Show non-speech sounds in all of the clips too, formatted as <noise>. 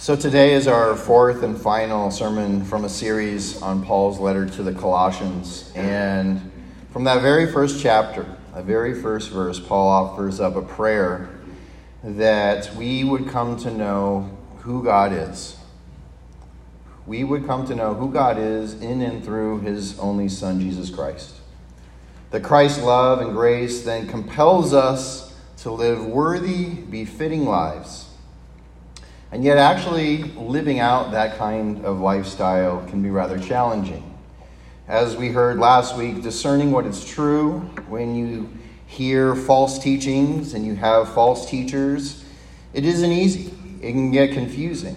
So, today is our fourth and final sermon from a series on Paul's letter to the Colossians. And from that very first chapter, that very first verse, Paul offers up a prayer that we would come to know who God is. We would come to know who God is in and through his only Son, Jesus Christ. That Christ's love and grace then compels us to live worthy, befitting lives and yet, actually living out that kind of lifestyle can be rather challenging. As we heard last week, discerning what is true when you hear false teachings and you have false teachers, it isn't easy. It can get confusing.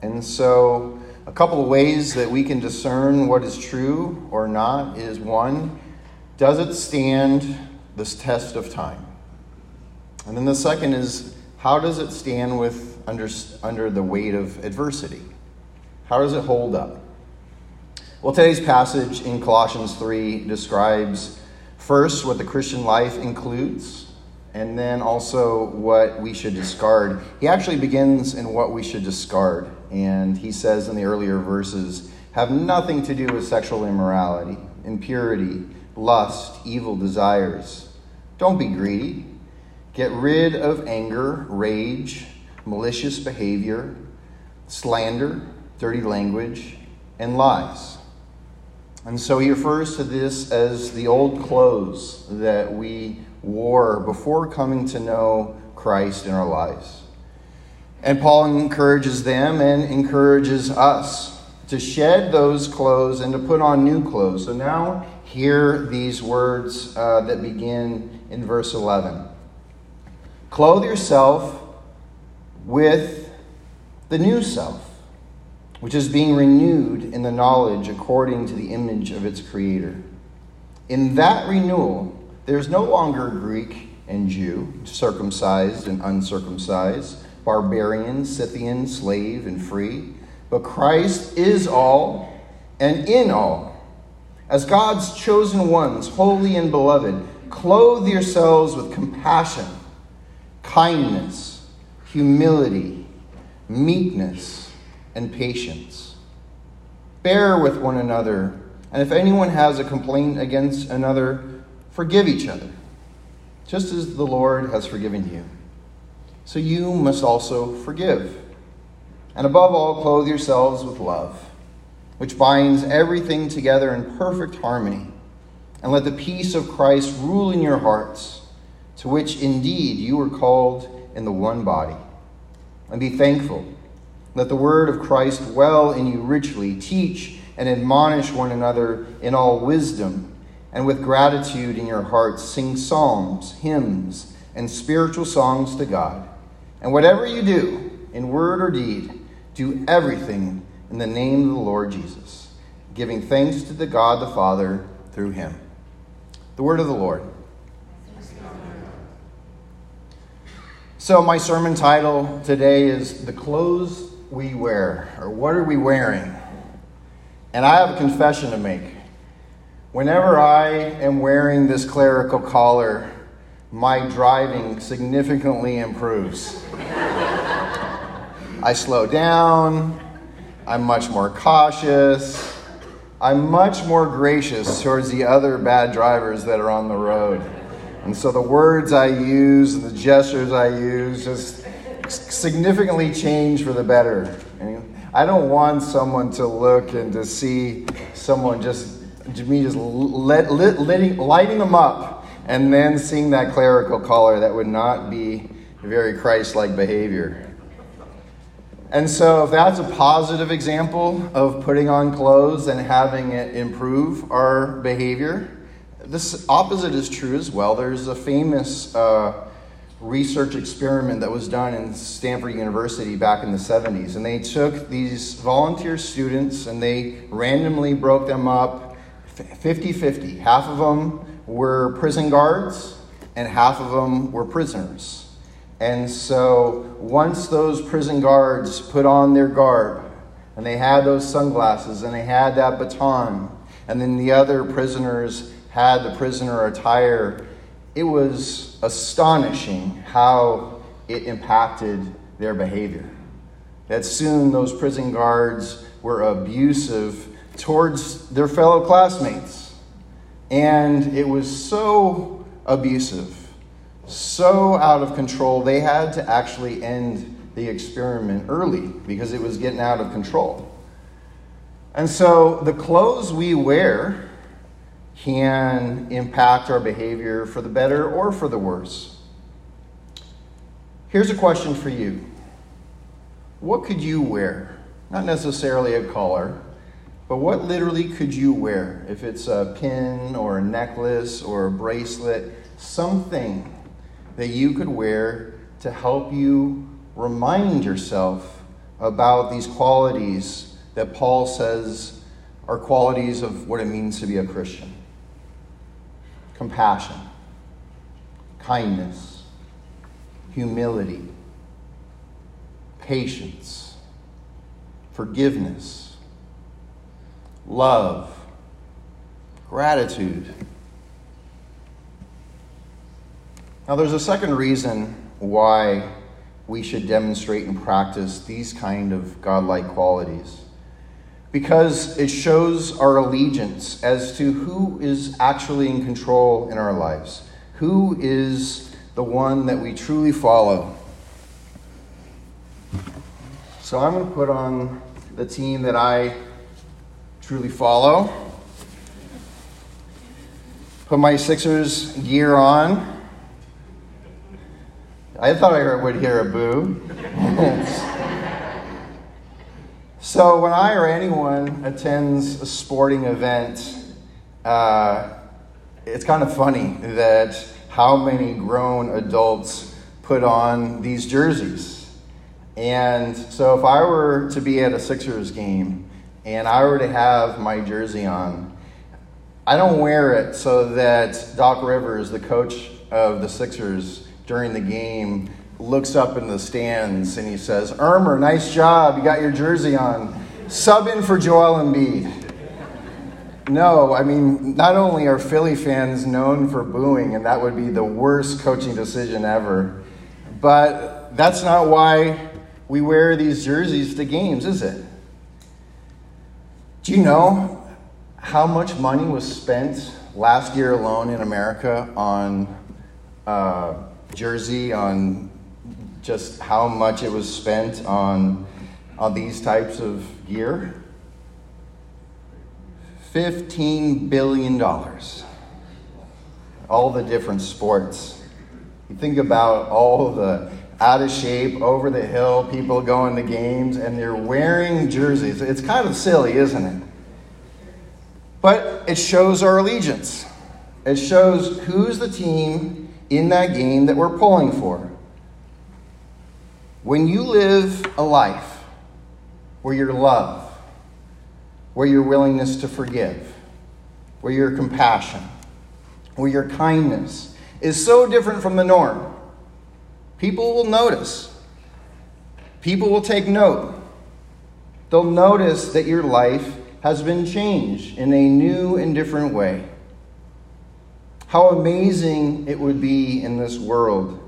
And so, a couple of ways that we can discern what is true or not is one, does it stand this test of time? And then the second is, how does it stand with under, under the weight of adversity? How does it hold up? Well, today's passage in Colossians 3 describes first what the Christian life includes, and then also what we should discard. He actually begins in what we should discard, and he says in the earlier verses have nothing to do with sexual immorality, impurity, lust, evil desires. Don't be greedy. Get rid of anger, rage, malicious behavior, slander, dirty language, and lies. And so he refers to this as the old clothes that we wore before coming to know Christ in our lives. And Paul encourages them and encourages us to shed those clothes and to put on new clothes. So now hear these words uh, that begin in verse 11 Clothe yourself with the new self, which is being renewed in the knowledge according to the image of its creator. In that renewal, there's no longer Greek and Jew, circumcised and uncircumcised, barbarian, Scythian, slave, and free, but Christ is all and in all. As God's chosen ones, holy and beloved, clothe yourselves with compassion, kindness humility, meekness, and patience. Bear with one another, and if anyone has a complaint against another, forgive each other, just as the Lord has forgiven you. So you must also forgive. And above all, clothe yourselves with love, which binds everything together in perfect harmony. And let the peace of Christ rule in your hearts, to which indeed you were called in the one body. And be thankful. Let the word of Christ dwell in you richly. Teach and admonish one another in all wisdom, and with gratitude in your hearts, sing psalms, hymns, and spiritual songs to God. And whatever you do, in word or deed, do everything in the name of the Lord Jesus, giving thanks to the God the Father through him. The word of the Lord. So, my sermon title today is The Clothes We Wear, or What Are We Wearing? And I have a confession to make. Whenever I am wearing this clerical collar, my driving significantly improves. I slow down, I'm much more cautious, I'm much more gracious towards the other bad drivers that are on the road. And so the words I use and the gestures I use just significantly change for the better. I don't want someone to look and to see someone just me just lit, lit, lighting them up and then seeing that clerical collar. That would not be very Christ-like behavior. And so, if that's a positive example of putting on clothes and having it improve our behavior, this opposite is true as well. There's a famous uh, research experiment that was done in Stanford University back in the 70s. And they took these volunteer students and they randomly broke them up 50 50. Half of them were prison guards and half of them were prisoners. And so once those prison guards put on their garb and they had those sunglasses and they had that baton, and then the other prisoners had the prisoner attire, it was astonishing how it impacted their behavior. that soon those prison guards were abusive towards their fellow classmates. And it was so abusive, so out of control, they had to actually end the experiment early because it was getting out of control. And so the clothes we wear can impact our behavior for the better or for the worse. Here's a question for you What could you wear? Not necessarily a collar, but what literally could you wear? If it's a pin or a necklace or a bracelet, something that you could wear to help you remind yourself about these qualities that Paul says are qualities of what it means to be a Christian compassion, kindness, humility, patience, forgiveness, love, gratitude. Now, there's a second reason why we should demonstrate and practice these kind of godlike qualities because it shows our allegiance as to who is actually in control in our lives. Who is the one that we truly follow. So i'm going to put on the team that i truly follow. Put my sixers gear on. I thought I would hear a boo. <laughs> so, when I or anyone attends a sporting event, uh, it's kind of funny that how many grown adults put on these jerseys. And so, if I were to be at a Sixers game and I were to have my jersey on, I don't wear it so that Doc Rivers, the coach of the Sixers, during the game looks up in the stands and he says, Ermer, nice job. You got your jersey on. Sub in for Joel Embiid. No, I mean, not only are Philly fans known for booing, and that would be the worst coaching decision ever, but that's not why we wear these jerseys to games, is it? Do you know how much money was spent last year alone in America on uh, Jersey on just how much it was spent on, on these types of gear? $15 billion. All the different sports. You think about all the out of shape, over the hill people going to games and they're wearing jerseys. It's kind of silly, isn't it? But it shows our allegiance. It shows who's the team in that game that we're pulling for. When you live a life where your love, where your willingness to forgive, where your compassion, where your kindness is so different from the norm, people will notice. People will take note. They'll notice that your life has been changed in a new and different way. How amazing it would be in this world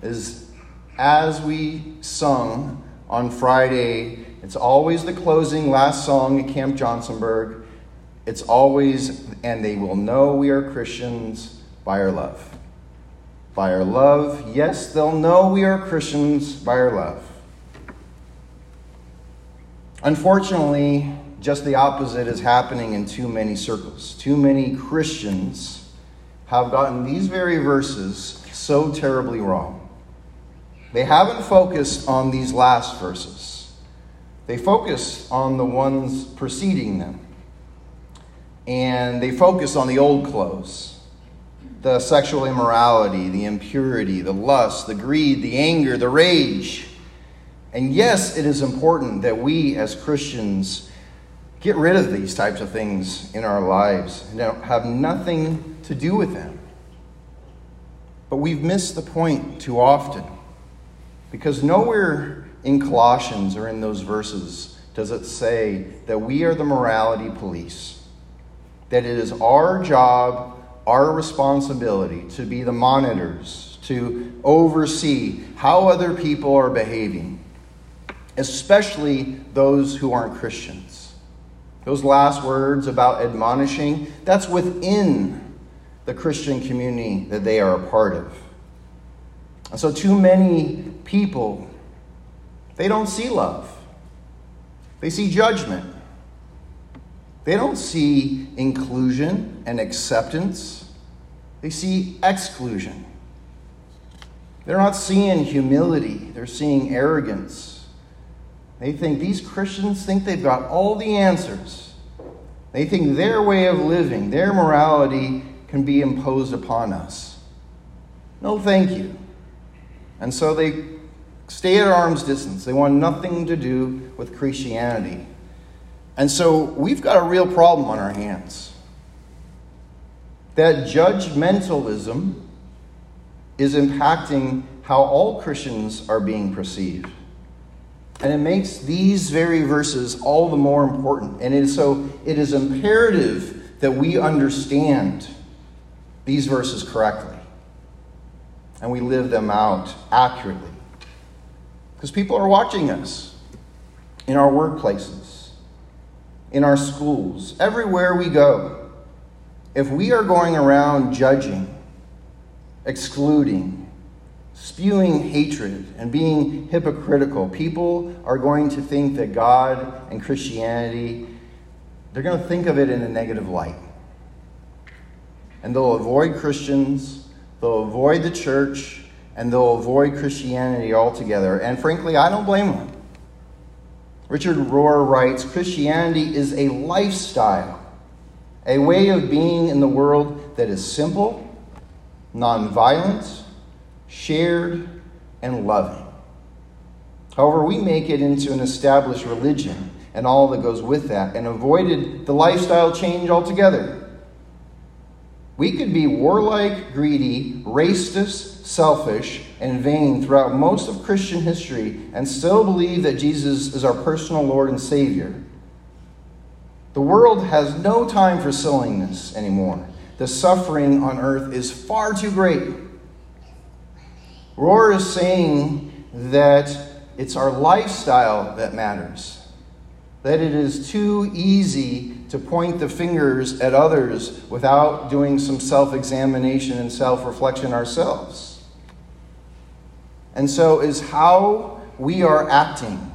is as we sung on Friday, it's always the closing last song at Camp Johnsonburg. It's always, and they will know we are Christians by our love. By our love, yes, they'll know we are Christians by our love. Unfortunately, just the opposite is happening in too many circles. Too many Christians have gotten these very verses so terribly wrong. They haven't focused on these last verses, they focus on the ones preceding them. And they focus on the old clothes the sexual immorality, the impurity, the lust, the greed, the anger, the rage. And yes, it is important that we as Christians get rid of these types of things in our lives and have nothing to do with them. But we've missed the point too often because nowhere in Colossians or in those verses does it say that we are the morality police, that it is our job, our responsibility to be the monitors, to oversee how other people are behaving. especially those who aren't Christians. Those last words about admonishing, that's within the Christian community that they are a part of. And so, too many people, they don't see love, they see judgment. They don't see inclusion and acceptance, they see exclusion. They're not seeing humility, they're seeing arrogance. They think these Christians think they've got all the answers. They think their way of living, their morality can be imposed upon us. No, thank you. And so they stay at arm's distance. They want nothing to do with Christianity. And so we've got a real problem on our hands. That judgmentalism is impacting how all Christians are being perceived. And it makes these very verses all the more important. And it is so it is imperative that we understand these verses correctly and we live them out accurately. Because people are watching us in our workplaces, in our schools, everywhere we go. If we are going around judging, excluding, spewing hatred, and being hypocritical, people are going to think that God and Christianity, they're going to think of it in a negative light. And they'll avoid Christians, they'll avoid the church, and they'll avoid Christianity altogether. And frankly, I don't blame them. Richard Rohr writes Christianity is a lifestyle, a way of being in the world that is simple, nonviolent, shared, and loving. However, we make it into an established religion and all that goes with that and avoided the lifestyle change altogether. We could be warlike, greedy, racist, selfish, and vain throughout most of Christian history and still believe that Jesus is our personal Lord and Savior. The world has no time for silliness anymore. The suffering on earth is far too great. Rohr is saying that it's our lifestyle that matters, that it is too easy to point the fingers at others without doing some self examination and self reflection ourselves. And so, is how we are acting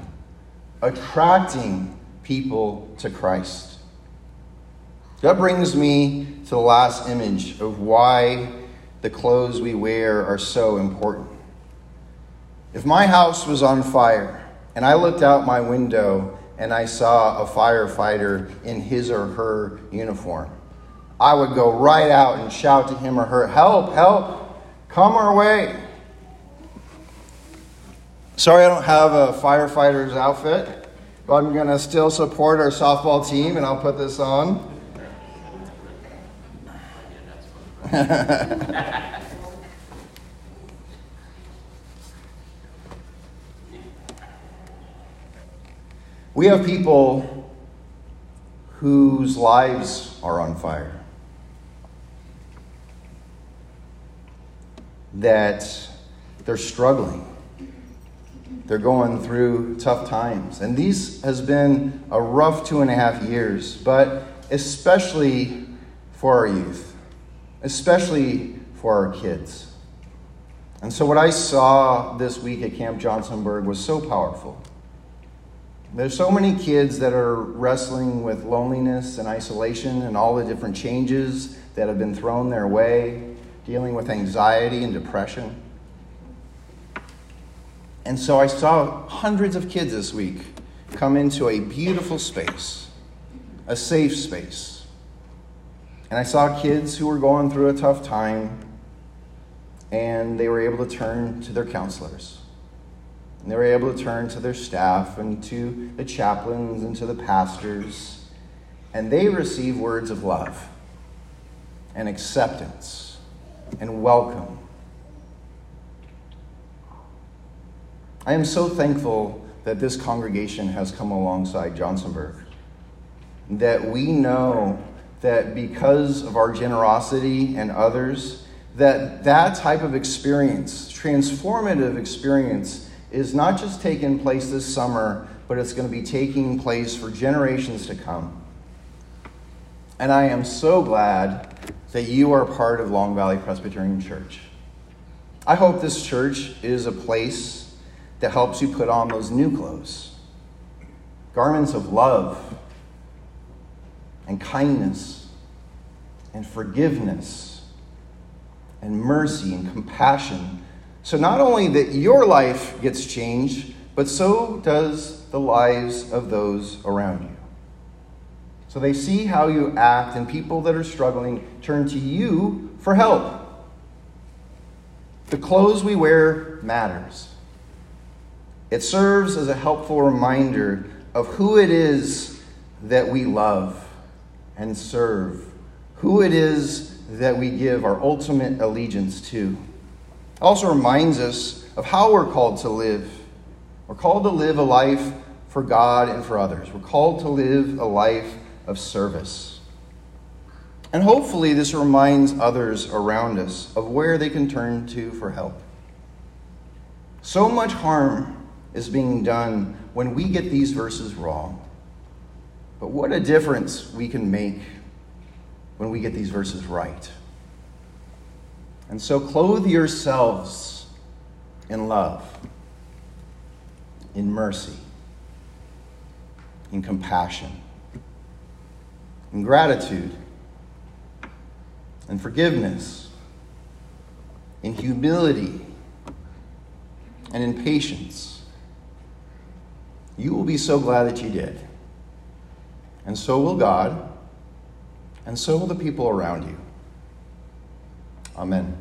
attracting people to Christ? That brings me to the last image of why the clothes we wear are so important. If my house was on fire and I looked out my window and I saw a firefighter in his or her uniform, I would go right out and shout to him or her, Help, help, come our way. Sorry, I don't have a firefighter's outfit, but I'm going to still support our softball team and I'll put this on. <laughs> We have people whose lives are on fire. That they're struggling. They're going through tough times. And these has been a rough two and a half years, but especially for our youth, especially for our kids. And so, what I saw this week at Camp Johnsonburg was so powerful. There's so many kids that are wrestling with loneliness and isolation and all the different changes that have been thrown their way, dealing with anxiety and depression. And so I saw hundreds of kids this week come into a beautiful space, a safe space. And I saw kids who were going through a tough time and they were able to turn to their counselors and they were able to turn to their staff and to the chaplains and to the pastors, and they receive words of love and acceptance and welcome. I am so thankful that this congregation has come alongside Johnsonburg. That we know that because of our generosity and others, that that type of experience, transformative experience, is not just taking place this summer, but it's going to be taking place for generations to come. And I am so glad that you are part of Long Valley Presbyterian Church. I hope this church is a place that helps you put on those new clothes garments of love and kindness and forgiveness and mercy and compassion. So, not only that your life gets changed, but so does the lives of those around you. So they see how you act, and people that are struggling turn to you for help. The clothes we wear matters. It serves as a helpful reminder of who it is that we love and serve, who it is that we give our ultimate allegiance to. It also reminds us of how we're called to live. We're called to live a life for God and for others. We're called to live a life of service. And hopefully, this reminds others around us of where they can turn to for help. So much harm is being done when we get these verses wrong. But what a difference we can make when we get these verses right. And so clothe yourselves in love, in mercy, in compassion, in gratitude, in forgiveness, in humility, and in patience. You will be so glad that you did. And so will God, and so will the people around you. Amen.